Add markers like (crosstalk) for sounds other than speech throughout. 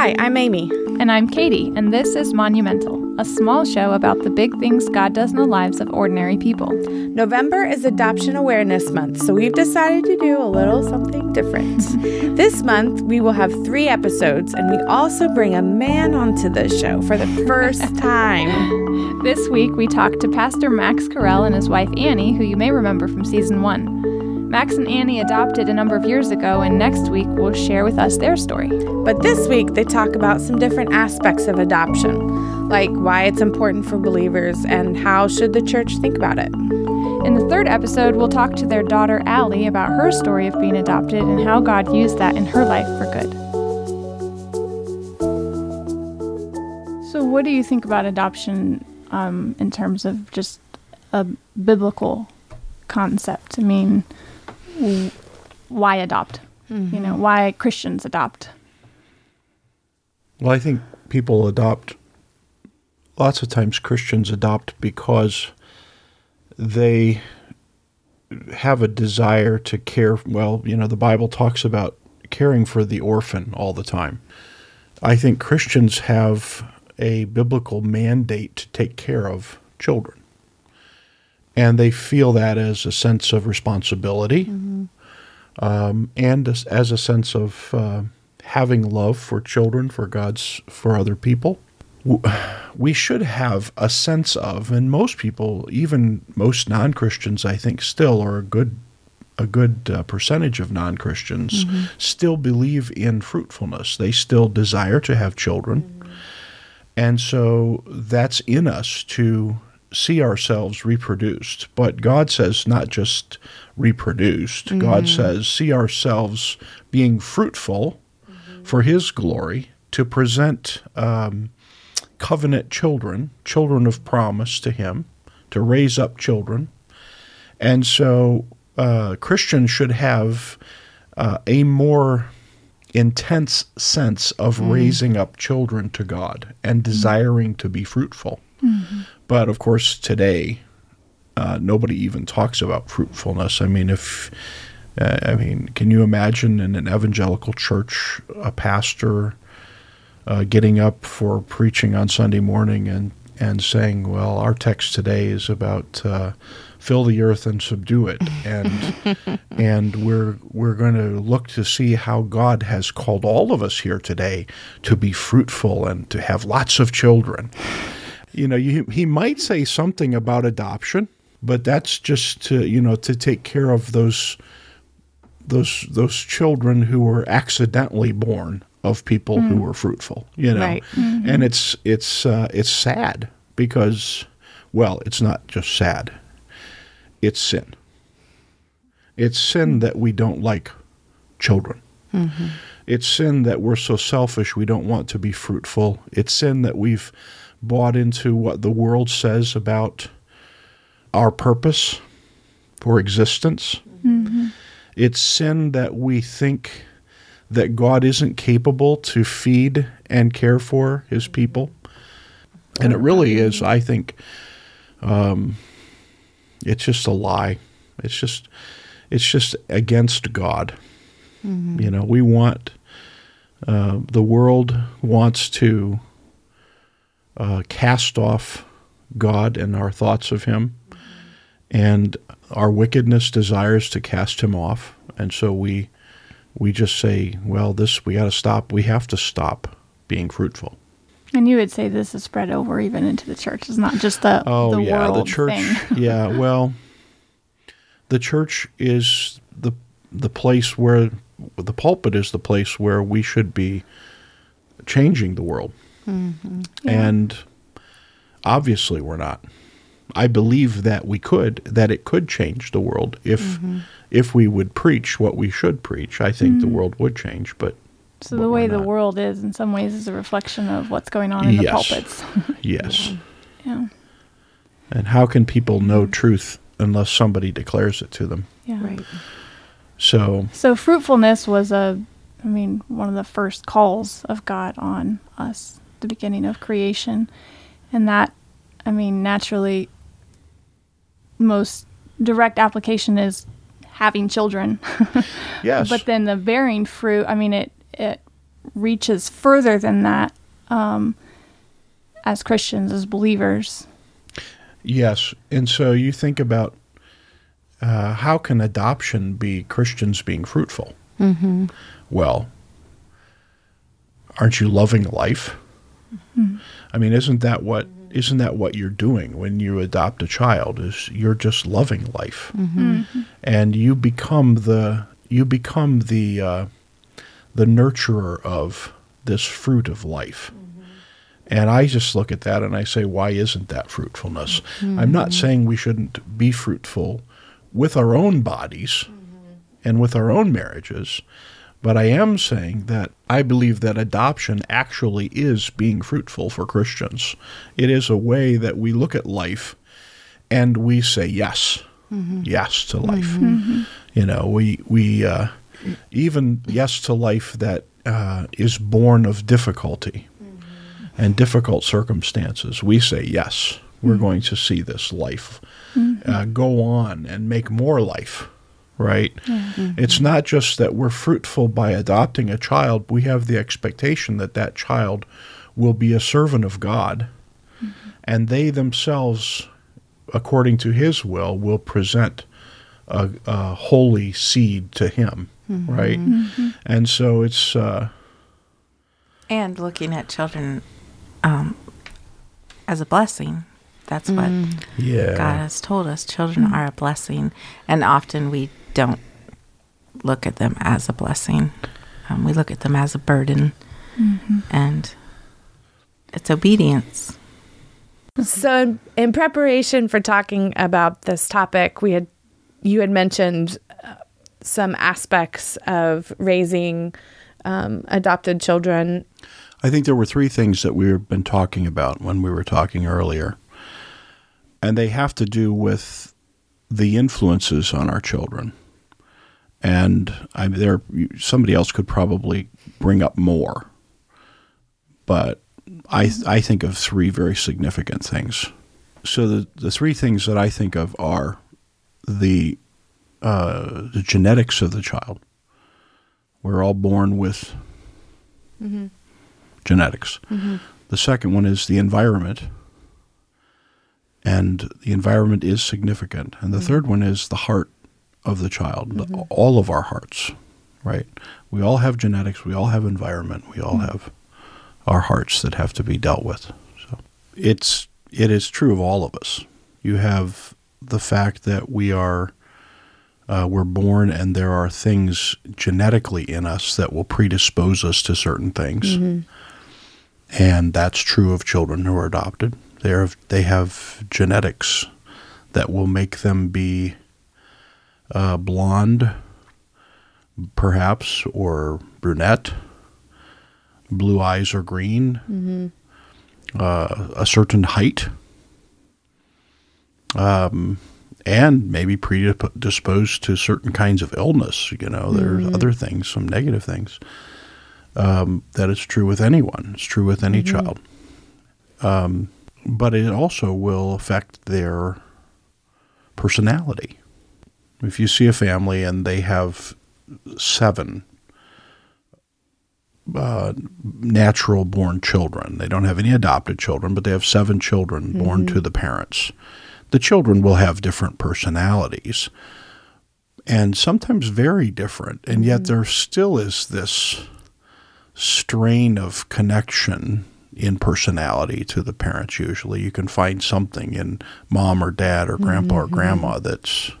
Hi, I'm Amy. And I'm Katie, and this is Monumental, a small show about the big things God does in the lives of ordinary people. November is Adoption Awareness Month, so we've decided to do a little something different. (laughs) this month, we will have three episodes, and we also bring a man onto the show for the first (laughs) time. this week, we talked to Pastor Max Carell and his wife Annie, who you may remember from season one. Max and Annie adopted a number of years ago, and next week will share with us their story. But this week, they talk about some different aspects of adoption, like why it's important for believers and how should the church think about it. In the third episode, we'll talk to their daughter Allie about her story of being adopted and how God used that in her life for good. So, what do you think about adoption um, in terms of just a biblical concept? I mean, why adopt? Mm-hmm. You know, why Christians adopt? Well, I think people adopt, lots of times Christians adopt because they have a desire to care. Well, you know, the Bible talks about caring for the orphan all the time. I think Christians have a biblical mandate to take care of children. And they feel that as a sense of responsibility. Mm-hmm um, and as, as, a sense of uh, having love for children, for God's, for other people. We should have a sense of, and most people, even most non Christians, I think, still are a good a good uh, percentage of non Christians mm-hmm. still believe in fruitfulness. They still desire to have children. Mm-hmm. And so that's in us to see ourselves reproduced. But God says not just reproduced. Mm-hmm. God says see ourselves being fruitful mm-hmm. for His glory to present um, covenant children, children of promise to Him, to raise up children. And so uh, Christians should have uh, a more intense sense of mm. raising up children to God and desiring mm. to be fruitful. Mm-hmm. But of course, today, uh, nobody even talks about fruitfulness. I mean, if uh, I mean, can you imagine in an evangelical church a pastor uh, getting up for preaching on Sunday morning and and saying, "Well, our text today is about uh, fill the earth and subdue it," and (laughs) and we're we're going to look to see how God has called all of us here today to be fruitful and to have lots of children you know, you, he might say something about adoption, but that's just to you know to take care of those those those children who were accidentally born of people mm. who were fruitful. You know, right. mm-hmm. and it's it's uh, it's sad because well, it's not just sad; it's sin. It's sin that we don't like children. Mm-hmm. It's sin that we're so selfish we don't want to be fruitful. It's sin that we've bought into what the world says about our purpose for existence. Mm-hmm. It's sin that we think that God isn't capable to feed and care for his people. And it really is, I think, um, it's just a lie. It's just, it's just against God. Mm-hmm. You know, we want, uh, the world wants to uh, cast off God and our thoughts of Him, and our wickedness desires to cast Him off, and so we we just say, well, this we got to stop. We have to stop being fruitful. And you would say this is spread over even into the church. It's not just the oh the yeah the church (laughs) yeah well the church is the the place where the pulpit is the place where we should be changing the world. Mm-hmm. Yeah. And obviously, we're not. I believe that we could, that it could change the world if mm-hmm. if we would preach what we should preach. I think mm-hmm. the world would change, but so the way the world is, in some ways, is a reflection of what's going on in yes. the pulpits. (laughs) yes. Yeah. And how can people know truth unless somebody declares it to them? Yeah. Right. So. So fruitfulness was a, I mean, one of the first calls of God on us the beginning of creation. And that, I mean, naturally, most direct application is having children. (laughs) yes. But then the bearing fruit, I mean, it, it reaches further than that um, as Christians, as believers. Yes. And so you think about uh, how can adoption be Christians being fruitful? Mm-hmm. Well, aren't you loving life? Mm-hmm. I mean, isn't that what isn't that what you're doing when you adopt a child? Is you're just loving life, mm-hmm. and you become the you become the uh, the nurturer of this fruit of life. And I just look at that and I say, why isn't that fruitfulness? Mm-hmm. I'm not saying we shouldn't be fruitful with our own bodies mm-hmm. and with our own marriages, but I am saying that I believe that adoption actually is being fruitful for Christians. It is a way that we look at life and we say yes, mm-hmm. yes to life. Mm-hmm. You know, we we uh, even yes to life that uh, is born of difficulty and difficult circumstances, we say, yes, we're mm-hmm. going to see this life mm-hmm. uh, go on and make more life, right? Mm-hmm. It's not just that we're fruitful by adopting a child, we have the expectation that that child will be a servant of God, mm-hmm. and they themselves, according to His will, will present a, a holy seed to Him, mm-hmm. right? Mm-hmm. And so it's. Uh, and looking at children um, as a blessing. That's what mm. yeah. God has told us. Children mm. are a blessing, and often we don't look at them as a blessing. Um, we look at them as a burden, mm-hmm. and it's obedience. So, in, in, preparation for talking about this topic, we had you had mentioned uh, some aspects of raising um, adopted children I think there were three things that we've been talking about when we were talking earlier. And they have to do with the influences on our children. And I there somebody else could probably bring up more. But I I think of three very significant things. So the the three things that I think of are the uh, the genetics of the child. We're all born with mm-hmm genetics. Mm-hmm. The second one is the environment. And the environment is significant. And the mm-hmm. third one is the heart of the child, mm-hmm. all of our hearts, right? We all have genetics, we all have environment, we all mm-hmm. have our hearts that have to be dealt with. So it's it is true of all of us. You have the fact that we are uh, we're born and there are things genetically in us that will predispose us to certain things. Mm-hmm and that's true of children who are adopted. They are they have genetics that will make them be uh, blonde, perhaps, or brunette, blue eyes or green, mm-hmm. uh, a certain height, um, and maybe predisposed to certain kinds of illness. You know, there's mm-hmm. other things, some negative things um, that it's true with anyone. It's true with any mm-hmm. child. Um, but it also will affect their personality. If you see a family and they have seven uh, natural born children, they don't have any adopted children, but they have seven children mm-hmm. born to the parents. The children will have different personalities and sometimes very different, and yet mm-hmm. there still is this strain of connection in personality to the parents usually you can find something in mom or dad or grandpa mm-hmm. or grandma that's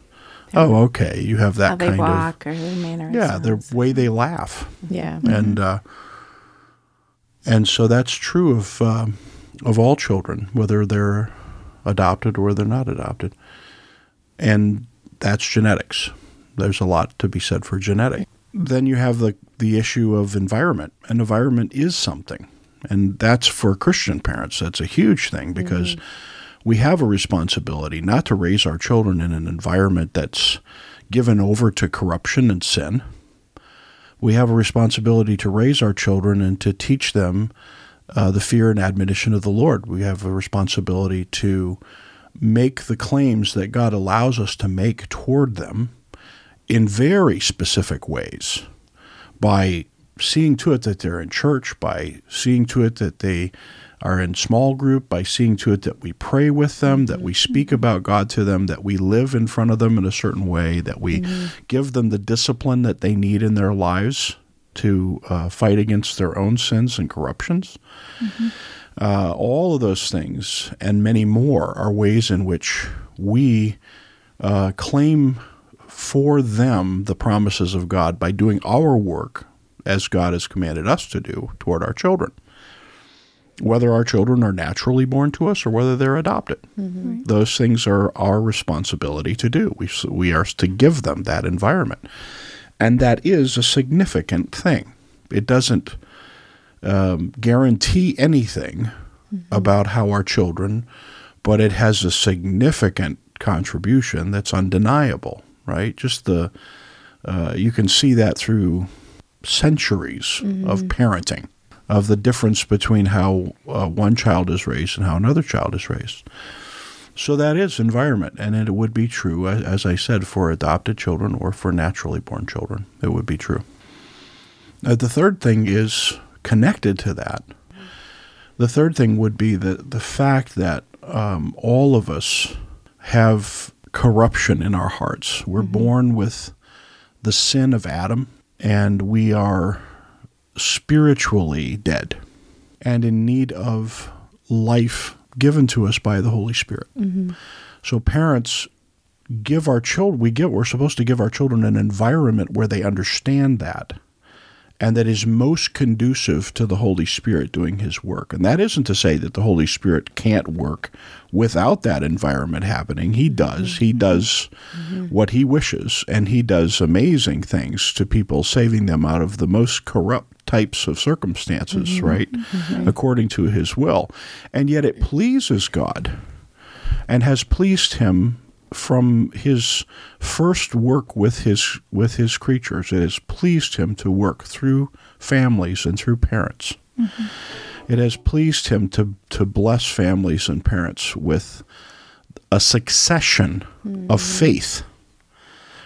oh okay you have that kind of their yeah the way they laugh yeah and mm-hmm. uh, and so that's true of uh, of all children whether they're adopted or they're not adopted and that's genetics there's a lot to be said for genetics then you have the, the issue of environment. And environment is something. And that's for Christian parents, that's a huge thing because mm-hmm. we have a responsibility not to raise our children in an environment that's given over to corruption and sin. We have a responsibility to raise our children and to teach them uh, the fear and admonition of the Lord. We have a responsibility to make the claims that God allows us to make toward them in very specific ways by seeing to it that they're in church, by seeing to it that they are in small group, by seeing to it that we pray with them, that we speak about God to them, that we live in front of them in a certain way, that we mm-hmm. give them the discipline that they need in their lives to uh, fight against their own sins and corruptions. Mm-hmm. Uh, all of those things and many more are ways in which we uh, claim for them the promises of God by doing our work as God has commanded us to do toward our children whether our children are naturally born to us or whether they're adopted. Mm-hmm. Those things are our responsibility to do. We, we are to give them that environment. And that is a significant thing. It doesn't um, guarantee anything mm-hmm. about how our children, but it has a significant contribution that's undeniable, right? Just the, uh, you can see that through centuries mm-hmm. of parenting of the difference between how uh, one child is raised and how another child is raised. So that is environment, and it would be true, as I said, for adopted children or for naturally born children. It would be true. Uh, the third thing is connected to that. The third thing would be the, the fact that um, all of us have corruption in our hearts. We're mm-hmm. born with the sin of Adam, and we are spiritually dead and in need of life given to us by the Holy Spirit. Mm-hmm. So parents give our children we get we're supposed to give our children an environment where they understand that and that is most conducive to the Holy Spirit doing his work. And that isn't to say that the Holy Spirit can't work without that environment happening. He does. He mm-hmm. does mm-hmm. what he wishes, and he does amazing things to people, saving them out of the most corrupt types of circumstances, mm-hmm. right? Mm-hmm. According to his will. And yet it pleases God and has pleased him from his first work with his with his creatures. It has pleased him to work through families and through parents. It has pleased him to to bless families and parents with a succession mm-hmm. of faith.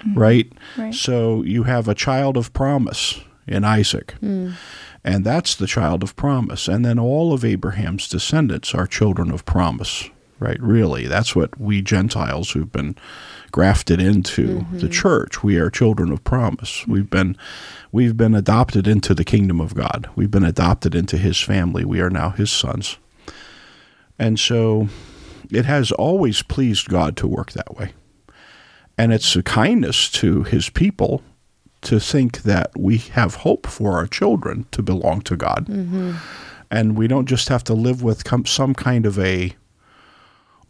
Mm-hmm. Right? right? So you have a child of promise in Isaac. Mm. And that's the child of promise. And then all of Abraham's descendants are children of promise right? Really, that's what we Gentiles who've been grafted into mm-hmm. the church. We are children of promise. We've been we've been adopted into the kingdom of God. We've been adopted into his family. We are now his sons. And so it has always pleased God to work that way. And it's a kindness to his people to think that we have hope for our children to belong to God. Mm-hmm. And we don't just have to live with some kind of a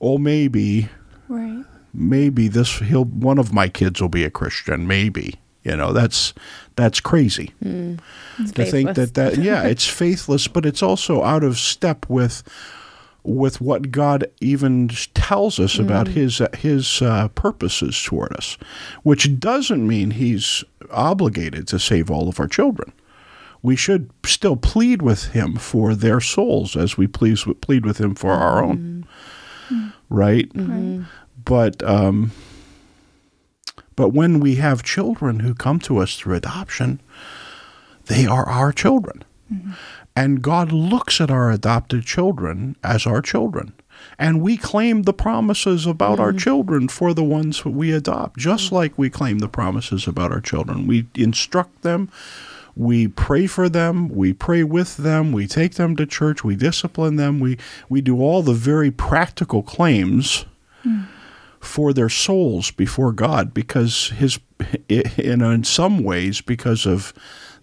oh, maybe, right? Maybe this he'll one of my kids will be a Christian. Maybe you know that's that's crazy mm, to faithless. think that that yeah (laughs) it's faithless, but it's also out of step with with what God even tells us mm. about His His uh, purposes toward us, which doesn't mean He's obligated to save all of our children. We should still plead with Him for their souls as we please plead with Him for our own. Mm right? Mm-hmm. But um, but when we have children who come to us through adoption, they are our children. Mm-hmm. And God looks at our adopted children as our children. And we claim the promises about mm-hmm. our children for the ones we adopt, just mm-hmm. like we claim the promises about our children. We instruct them, we pray for them, we pray with them, we take them to church, we discipline them, we, we do all the very practical claims. For their souls before God because his in, in some ways because of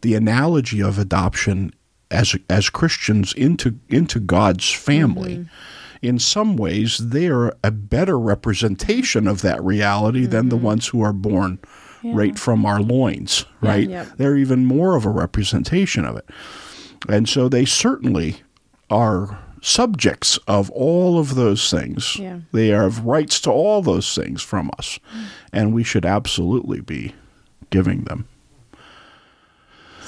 the analogy of adoption as as Christians into into God's family. Mm-hmm. In some ways, they are a better representation of that reality mm-hmm. than the mm-hmm. ones who are born yeah. right from our loins, right? Yeah, They're even more of a representation of it. And so they certainly are subjects of all of those things. Yeah. They have rights to all those things from us. Mm. And we should absolutely be giving them.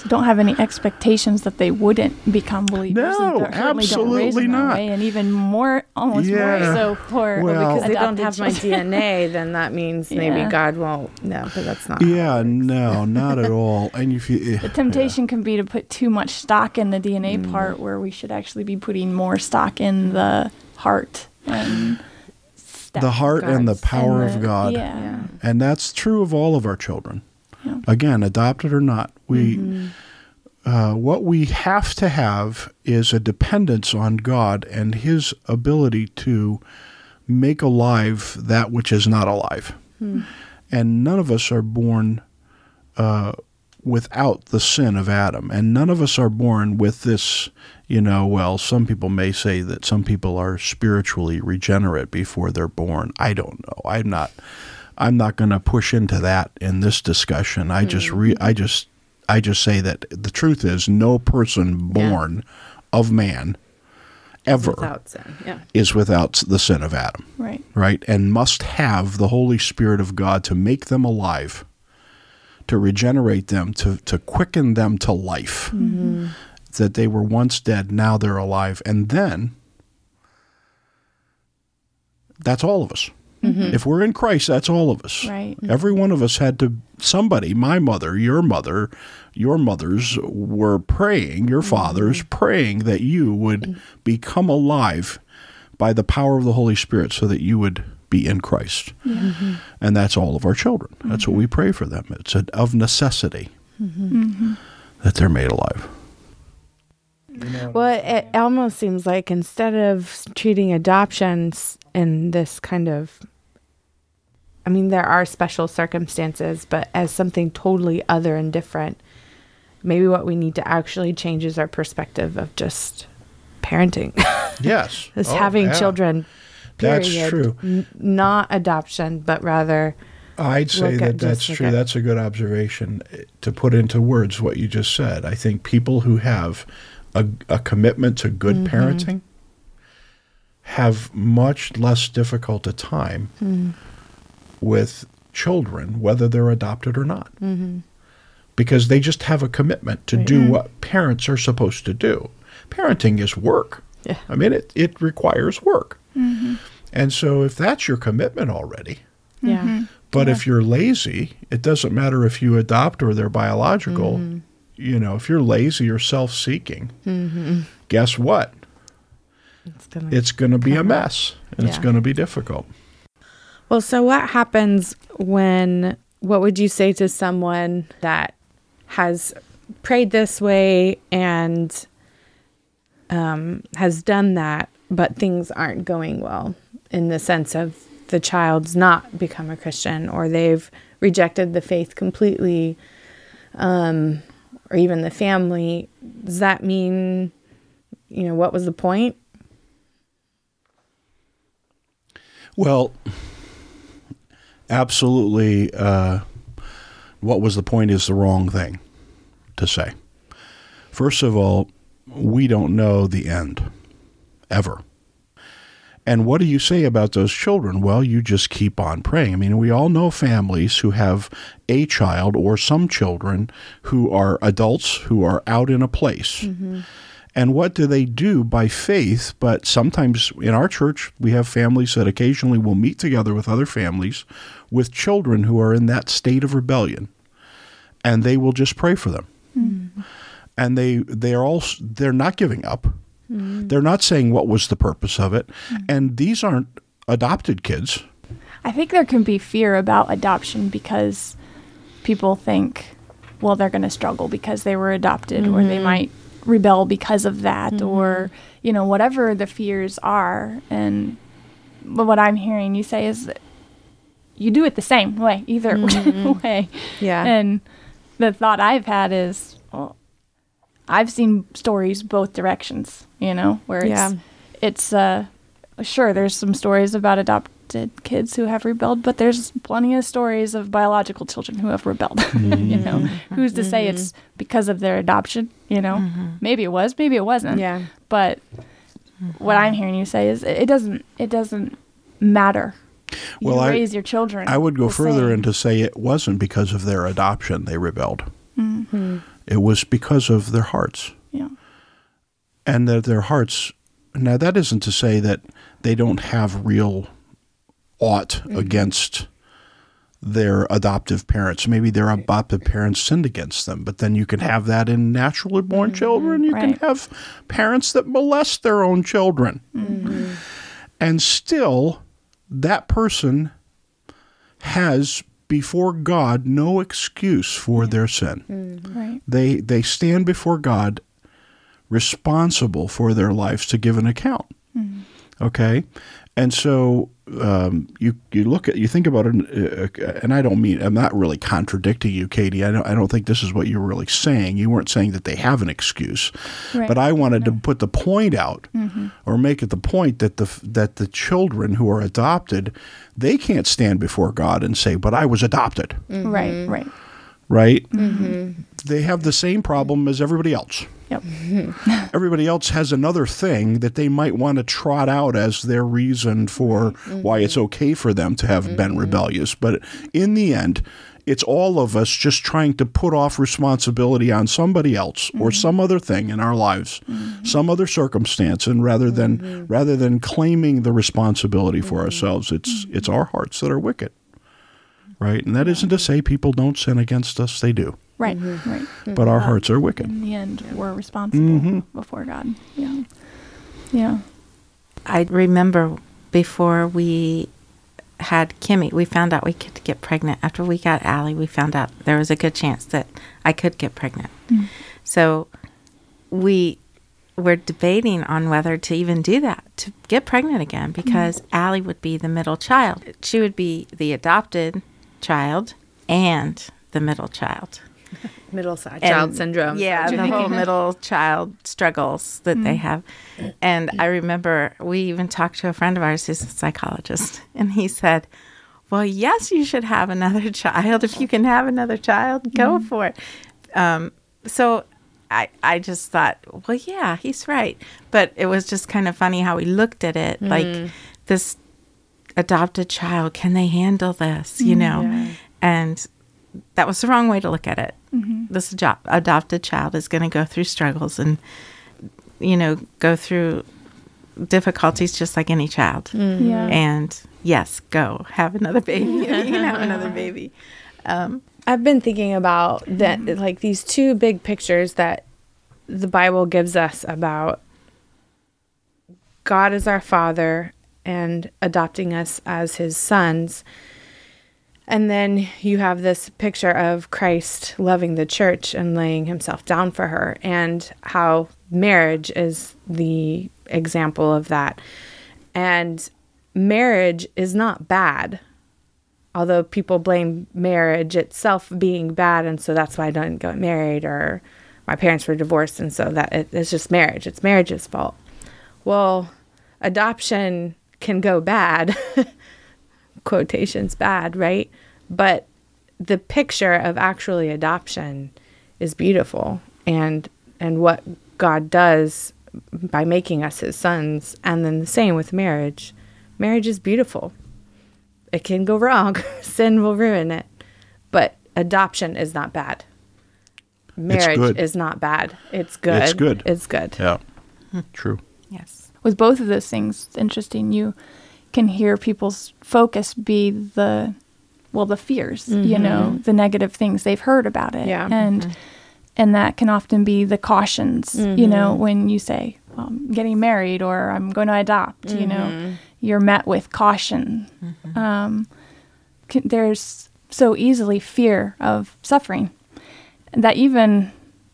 So don't have any expectations that they wouldn't become believers. No, and certainly don't raise absolutely not. way, and even more, almost Yeah. more so for Well- because they don't have my. DNA, then that means maybe Yeah. God won't. No, but that's not. Yeah, no, not at all. And if you, The temptation can be to put too much stock in the DNA Mm. part, where we should actually be putting more stock in the heart and the heart and the power and of God. Yeah. Yeah. And that's true of all of our children. Yeah. Again, adopted or not, we Mm-hmm. uh, what we have to have is a dependence on God and His ability to make alive that which is not alive. Hmm. And none of us are born uh, without the sin of Adam, and none of us are born with this. You know, well, some people may say that some people are spiritually regenerate before they're born. I don't know. I'm not. I'm not going to push into that in this discussion. I just re, mm-hmm. I just I just say that the truth is no person born of man ever Without sin. Yeah. is without the sin of Adam, Right. right? And must have the Holy Spirit of God to make them alive, to regenerate them, to to quicken them to life. Mm-hmm. That they were once dead, now they're alive, and then that's all of us. Mm-hmm. If we're in Christ, that's all of us. Right. Mm-hmm. Every one of us had to, somebody, my mother, your mother, your mothers were praying, your mm-hmm. fathers praying that you would become alive by the power of the Holy Spirit so that you would be in Christ. And that's all of our children. That's what we pray for them. It's a, of necessity that they're made alive. Well, it almost seems like instead of treating adoptions in this kind of, I mean, there are special circumstances, but as something totally other and different, maybe what we need to actually change is our perspective of just parenting, (laughs) Yes. is Oh, having yeah. children. That's true. N- not adoption, but rather, I'd say that at- that's true. at- That's a good observation eh, to put into words what you just said. I think people who have a, a commitment to good Mm-hmm. parenting have much less difficult a time Mm. With children, whether they're adopted or not, Mm-hmm. because they just have a commitment to do mm-hmm. what parents are supposed to do. Parenting is work. Yeah. I mean, it, it requires work. Mm-hmm. And so if that's your commitment already, yeah. Mm-hmm. but if you're lazy, it doesn't matter if you adopt or they're biological. You know, if you're lazy or self seeking, guess what? It's gonna It's going to be a mess and it's going to be difficult. Well, so what happens when, what would you say to someone that has prayed this way and um, has done that, but things aren't going well in the sense of the child's not become a Christian or they've rejected the faith completely, um, or even the family? Does that mean, you know, what was the point? Well, absolutely. Uh, what was the point is the wrong thing to say. First of all, we don't know the end ever. And what do you say about those children? Well, you just keep on praying. I mean, we all know families who have a child or some children who are adults who are out in a place. And what do they do by faith? But sometimes in our church, we have families that occasionally will meet together with other families with children who are in that state of rebellion. And they will just pray for them. Hmm. And they they are all they're not giving up. Hmm. They're not saying what was the purpose of it. Hmm. And these aren't adopted kids. I think there can be fear about adoption because people think, well, they're going to struggle because they were adopted, or they mm-hmm. might rebel because of that, or, you know, whatever the fears are. And but what I'm hearing you say is that you do it the same way, either (laughs) way. Yeah. And the thought I've had is, well, I've seen stories both directions, you know, where it's, Yeah. it's, uh, sure, there's some stories about adopted kids who have rebelled, but there's plenty of stories of biological children who have rebelled. (laughs) you mm-hmm. know, who's to say it's mm-hmm. because of their adoption? You know, mm-hmm. maybe it was, maybe it wasn't. Yeah. But what I'm hearing you say is it doesn't, it doesn't matter. You Well, I- raise your children. I would go further same. and to say it wasn't because of their adoption they rebelled. It was because of their hearts. Yeah. And that their hearts, now that isn't to say that they don't have real ought mm-hmm. against their adoptive parents. Maybe their adoptive parents sinned against them, but then you can have that in naturally born mm-hmm. children. You Right. can have parents that molest their own children. Mm-hmm. And still, that person has before God no excuse for their sin. Right. They they stand before God responsible for their lives to give an account. Okay, and so um, you you look at you think about it, uh, and I don't mean I'm not really contradicting you, Katie. I don't I don't think this is what you're really saying. You weren't saying that they have an excuse, Right. but I wanted to put the point out or make it the point that the that the children who are adopted, they can't stand before God and say, "But I was adopted." Right. Right. right? They have the same problem as everybody else. Yep. (laughs) Everybody else has another thing that they might want to trot out as their reason for mm-hmm. why it's okay for them to have been mm-hmm. rebellious. But in the end, it's all of us just trying to put off responsibility on somebody else or mm-hmm. some other thing in our lives, some other circumstance, and rather than rather than claiming the responsibility for ourselves, it's it's our hearts that are wicked, right? And that isn't to say people don't sin against us; they do Right. Mm-hmm. Right. Mm-hmm. but our hearts are wicked. In the end, we're responsible Mm-hmm. before God. Yeah. Yeah. I remember before we had Kimmy, we found out we could get pregnant. After we got Allie, we found out there was a good chance that I could get pregnant. Mm. So we were debating on whether to even do that, to get pregnant again, mm-hmm. because Allie would be the middle child. She would be the adopted child and the middle child. Middle side And- child syndrome. Yeah, (laughs) the whole (laughs) middle child struggles that they mm. have. And I remember we even talked to a friend of ours who's a psychologist, and he said, Well, yes, you should have another (laughs) child. If you can have another child, go mm. for it. Um, so I, I just thought, well, yeah, he's right. But it was just kind of funny how we looked at it like mm. this adopted child, can they handle this? You know? And that was the wrong way to look at it. Mm-hmm. This ado- adopted child is going to go through struggles and, you know, go through difficulties just like any child. Mm-hmm. Yeah. And yes, go have another baby. (laughs) you can have (laughs) another baby. Um, I've been thinking about that, mm-hmm. like these two big pictures that the Bible gives us about God as our Father and adopting us as His sons. And then you have this picture of Christ loving the church and laying himself down for her, and how marriage is the example of that. And marriage is not bad although people blame marriage itself being bad and so that's why I didn't get married or my parents were divorced and so that it, it's just marriage it's marriage's fault well adoption can go bad (laughs) quotations bad right but the picture of actually adoption is beautiful and and what God does by making us his sons and then the same with marriage marriage is beautiful it can go wrong. (laughs) Sin will ruin it. But adoption is not bad. Marriage is not bad. It's good. It's good. It's good. Yeah, true. yes. With both of those things, it's interesting. You can hear people's focus be the, well, the fears, you mm-hmm. know, the negative things they've heard about it. Yeah. And, mm-hmm. and that can often be the cautions, you know, mm-hmm. when you say, well, I'm getting married or I'm going to adopt, you know, you're met with caution. Um, c- there's so easily fear of suffering that even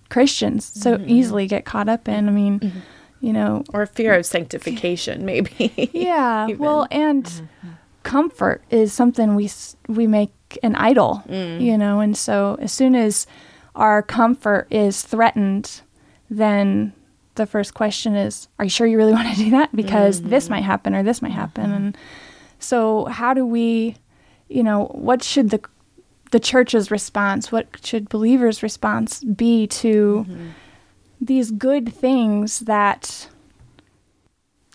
Christians so easily get caught up in. I mean, you know, Or fear of sanctification, maybe. (laughs) yeah. (laughs) Well, and mm-hmm. comfort is something we we make an idol, mm. you know, and so as soon as our comfort is threatened, then the first question is, are you sure you really (laughs) want to do that? Because this mm. might happen or this might happen. Mm-hmm. And so how do we, you know, what should the the church's response, what should believers' response be to mm-hmm. These good things that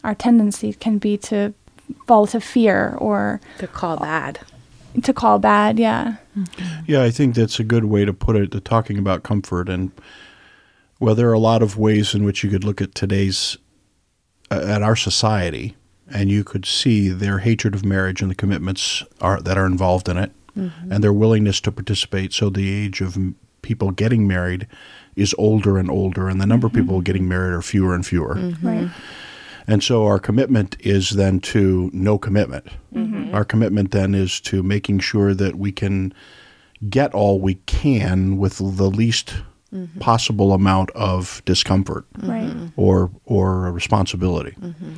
our tendency can be to fall to fear or to call bad. to call bad. Yeah. Yeah, I think that's a good way to put it. To talking about comfort and well, there are a lot of ways in which you could look at today's uh, at our society, and you could see their hatred of marriage and the commitments are that are involved in it, mm-hmm. and their willingness to participate. So the age of people getting married is older and older, and the number mm-hmm. of people getting married are fewer and fewer. Mm-hmm. Right. And so our commitment is then to no commitment. Mm-hmm. Our commitment then is to making sure that we can get all we can with the least mm-hmm. possible amount of discomfort right. or or responsibility. Mm-hmm.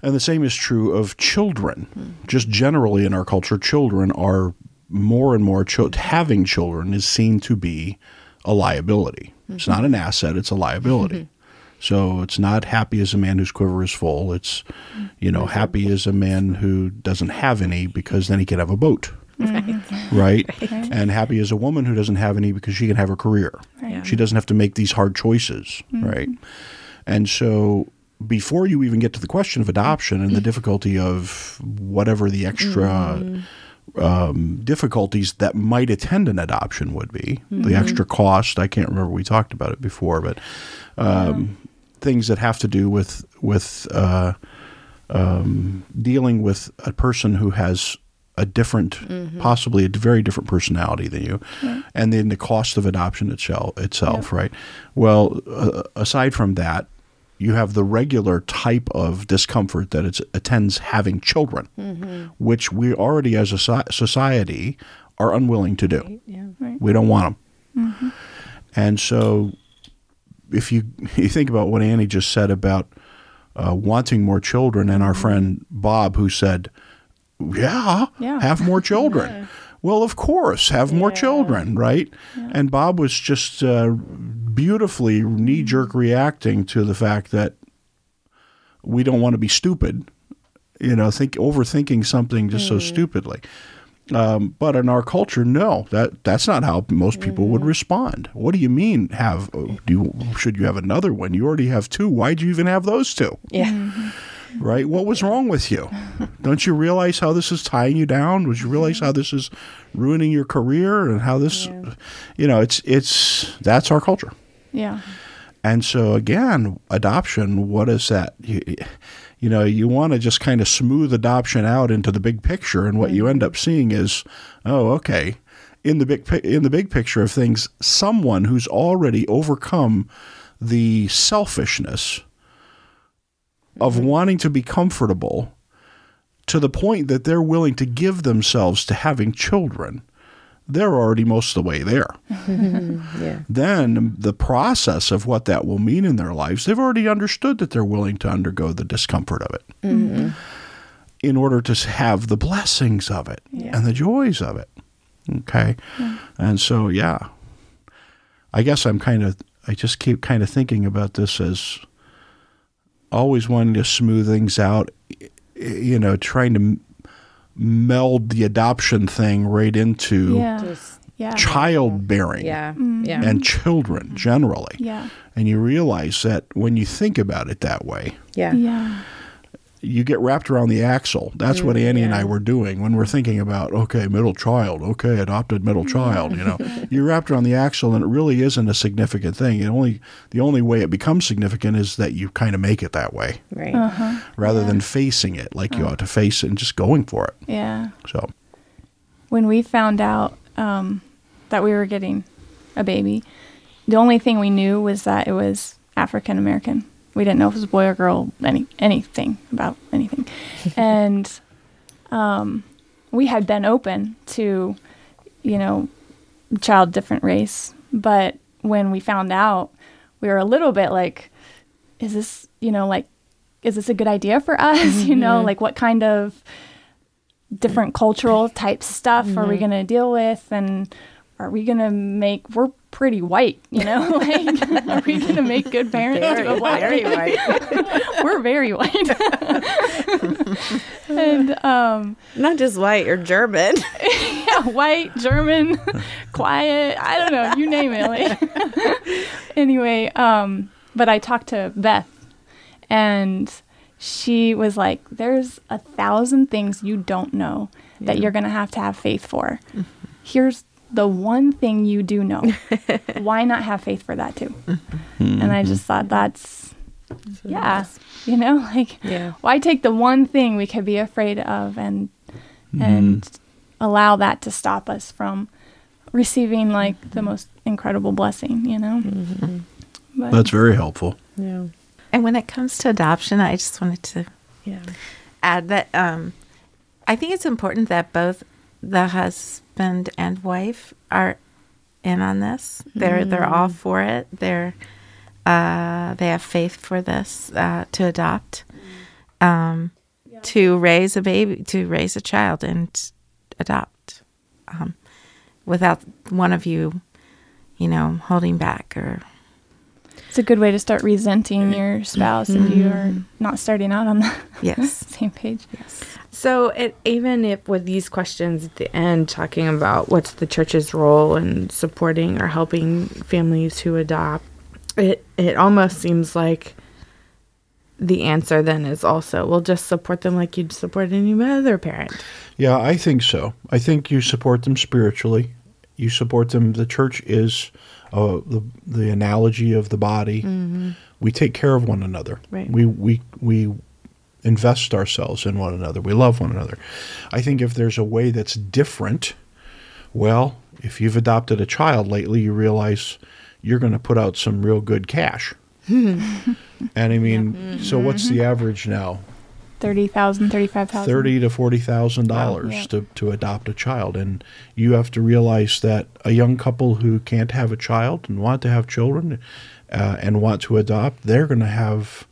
And the same is true of children. Mm-hmm. Just generally in our culture, children are more and more cho- having children is seen to be a liability. It's not an asset; it's a liability. So it's not happy as a man whose quiver is full. It's, you know, happy as a man who doesn't have any because then he can have a boat. Mm-hmm. Right? (laughs) right? And happy as a woman who doesn't have any because she can have a career. Right. She doesn't have to make these hard choices. Mm-hmm. Right. And so before you even get to the question of adoption and the difficulty of whatever the extra mm-hmm. Um, difficulties that might attend an adoption would be, the mm-hmm. extra cost, I can't remember, we talked about it before, but um, yeah. things that have to do with, with uh, um, dealing with a person who has a different, mm-hmm. possibly a very different personality than you, and then the cost of adoption itself, itself, yep. right? Well, uh, aside from that, you have the regular type of discomfort that it attends having children, mm-hmm. which we already as a society are unwilling to do. Right. Yeah. Right. We don't want them, mm-hmm. and so if you (laughs) you think about what Annie just said about uh, wanting more children, and our mm-hmm. friend Bob who said yeah, yeah. have more children. (laughs) yeah. Well, of course, have more children, right? And Bob was just uh, beautifully knee jerk reacting to the fact that we don't want to be stupid, you know, think overthinking something just mm. so stupidly. Um, but in our culture, no, that that's not how most people mm. would mm-hmm. respond. What do you mean? Have do you, should you have another one? You already have two. Why'd you even have those two? Yeah. Mm-hmm (laughs) right? What was wrong with you? (laughs) Don't you realize how this is tying you down? Would you realize how this is ruining your career and how this, yeah. you know, it's it's that's our culture. Yeah. And so again, adoption. What is that? You, you know, you want to just kind of smooth adoption out into the big picture, and what mm-hmm. you end up seeing is, oh, okay, in the big in the big picture of things, someone who's already overcome the selfishness of mm-hmm. wanting to be comfortable to the point that they're willing to give themselves to having children, they're already most of the way there. (laughs) yeah. Then the process of what that will mean in their lives, they've already understood that they're willing to undergo the discomfort of it mm-hmm. in order to have the blessings of it yeah. and the joys of it. Okay. Yeah. And so, yeah, I guess I'm kind of, I just keep kind of thinking about this as always wanting to smooth things out, you know, trying to meld the adoption thing right into yeah. Just, yeah. childbearing yeah. Mm-hmm. yeah. and children generally. Yeah. And you realize that when you think about it that way. Yeah. Yeah you get wrapped around the axle. That's what Annie yeah. and I were doing when we're thinking about okay, middle child, okay, adopted middle child. You know, (laughs) you're wrapped around the axle, and it really isn't a significant thing. It only the only way it becomes significant is that you kind of make it that way, right? Uh-huh. Rather yeah. than facing it like you uh-huh. ought to face it and just going for it. Yeah. So, when we found out um, that we were getting a baby, the only thing we knew was that it was African American. We didn't know if it was a boy or girl, any anything about anything, (laughs) and um, we had been open to, you know, child different race, but when we found out, we were a little bit like, is this, you know, like, is this a good idea for us? Mm-hmm. (laughs) You know, mm-hmm. like what kind of different cultural type stuff mm-hmm. are we mm-hmm. going to deal with, and are we going to make? We're pretty white, you know? (laughs) like, are we going to make good parents? Very, very white. (laughs) We're very white. (laughs) and um, not just white, you're German. yeah, white, German, quiet. I don't know, you name it. Like. anyway, um, but I talked to Beth, and she was like, "There's a thousand things you don't know." that Yeah. you're going to have to have faith for. Here's the one thing you do know. (laughs) Why not have faith for that too? Mm-hmm. And I just thought that's, yeah, you know, (laughs) like Yeah. why take the one thing we could be afraid of and mm-hmm. and allow that to stop us from receiving like the most incredible blessing, you know? Mm-hmm. But That's very helpful. Yeah. And when it comes to adoption, I just wanted to Yeah. add that um, I think it's important that both the husband and wife are in on this. They're they're all for it. They're uh, they have faith for this uh, to adopt, um, to raise a baby, to raise a child, and adopt, um, without one of you, you know, holding back or it's a good way to start resenting mm-hmm. your spouse if you're mm-hmm. not starting out on the (laughs) yes, same page. Yes. So, it, even if with these questions at the end, talking about what's the church's role in supporting or helping families who adopt, it it almost seems like the answer then is also we'll just support them like you'd support any other parent. Yeah, I think so. I think you support them spiritually. You support them. The church is uh, the the analogy of the body. We take care of one another. Right. We we we invest ourselves in one another. We love one another. I think if there's a way that's different, well, if you've adopted a child lately, you realize you're going to put out some real good cash. (laughs) and I mean, so what's the average now? 30,000, 35,000. thirty to forty thousand dollars Yeah. to to adopt a child, and you have to realize that a young couple who can't have a child and want to have children, uh, and want to adopt, they're going to have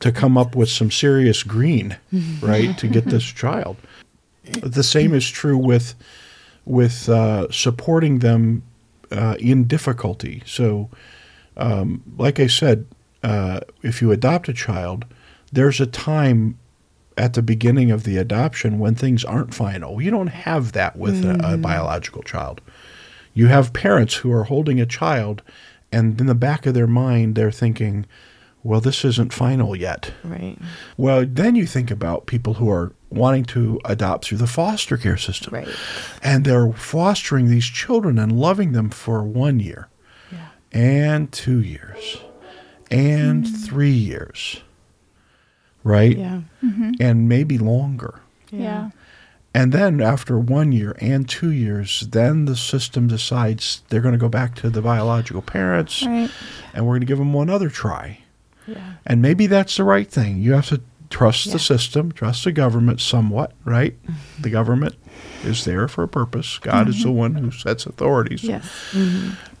to come up with some serious green, right, to get this (laughs) child. The same is true with with uh, supporting them uh, in difficulty. So, um, like I said, uh, if you adopt a child, there's a time at the beginning of the adoption when things aren't final. You don't have that with a, a mm-hmm. biological child. You have parents who are holding a child, and in the back of their mind, they're thinking, well, this isn't final yet. Right. Well, then you think about people who are wanting to adopt through the foster care system. Right. And they're fostering these children and loving them for one year, Yeah. and two years, and mm-hmm. three years, right? Yeah. Mm-hmm. And maybe longer. Yeah. And then after one year and two years, then the system decides they're going to go back to the biological parents Right. and we're going to give them one other try. Yeah. And maybe that's the right thing. You have to trust Yeah. the system, trust the government somewhat, right? Mm-hmm. The government is there for a purpose. God is the mm-hmm. one who sets authorities. Yes.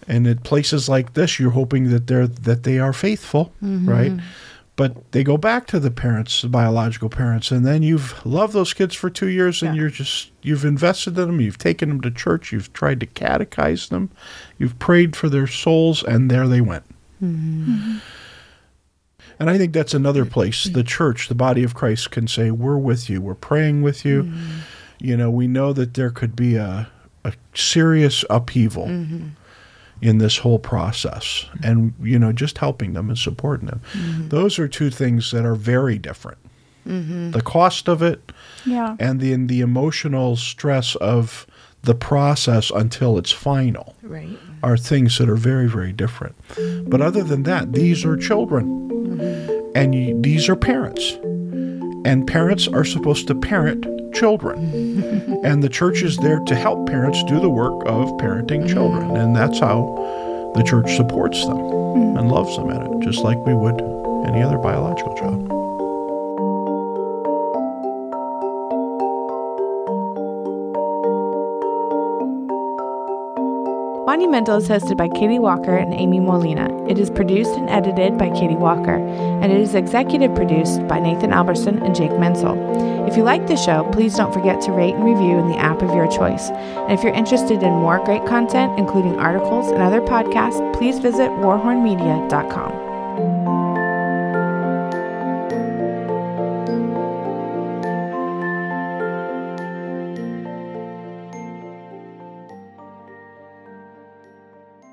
And at places like this, you're hoping that they're that they are faithful, right? But they go back to the parents, the biological parents, and then you've loved those kids for two years, and Yeah. you're just you've invested in them, you've taken them to church, you've tried to catechize them, you've prayed for their souls, and there they went. Mm-hmm. Mm-hmm. And I think that's another place the church, the body of Christ, can say, We're with you. We're praying with you. Mm-hmm. You know, we know that there could be a, a serious upheaval in this whole process. And, you know, just helping them and supporting them. Mm-hmm. Those are two things that are very different. Mm-hmm. The cost of it Yeah. and the, the emotional stress of the process until it's final Right. are things that are very, very different. But other than that, these are children. Mm-hmm. And you, these are parents. And parents are supposed to parent children. (laughs) and the church is there to help parents do the work of parenting children. Mm-hmm. And that's how the church supports them mm-hmm. and loves them in it, just like we would any other biological child. Monumental is hosted by Katie Walker and Amy Molina. It is produced and edited by Katie Walker, and it is executive produced by Nathan Alberson and Jake Mentzel. If you like the show, please don't forget to rate and review in the app of your choice. And if you're interested in more great content, including articles and other podcasts, please visit warhornmedia.com.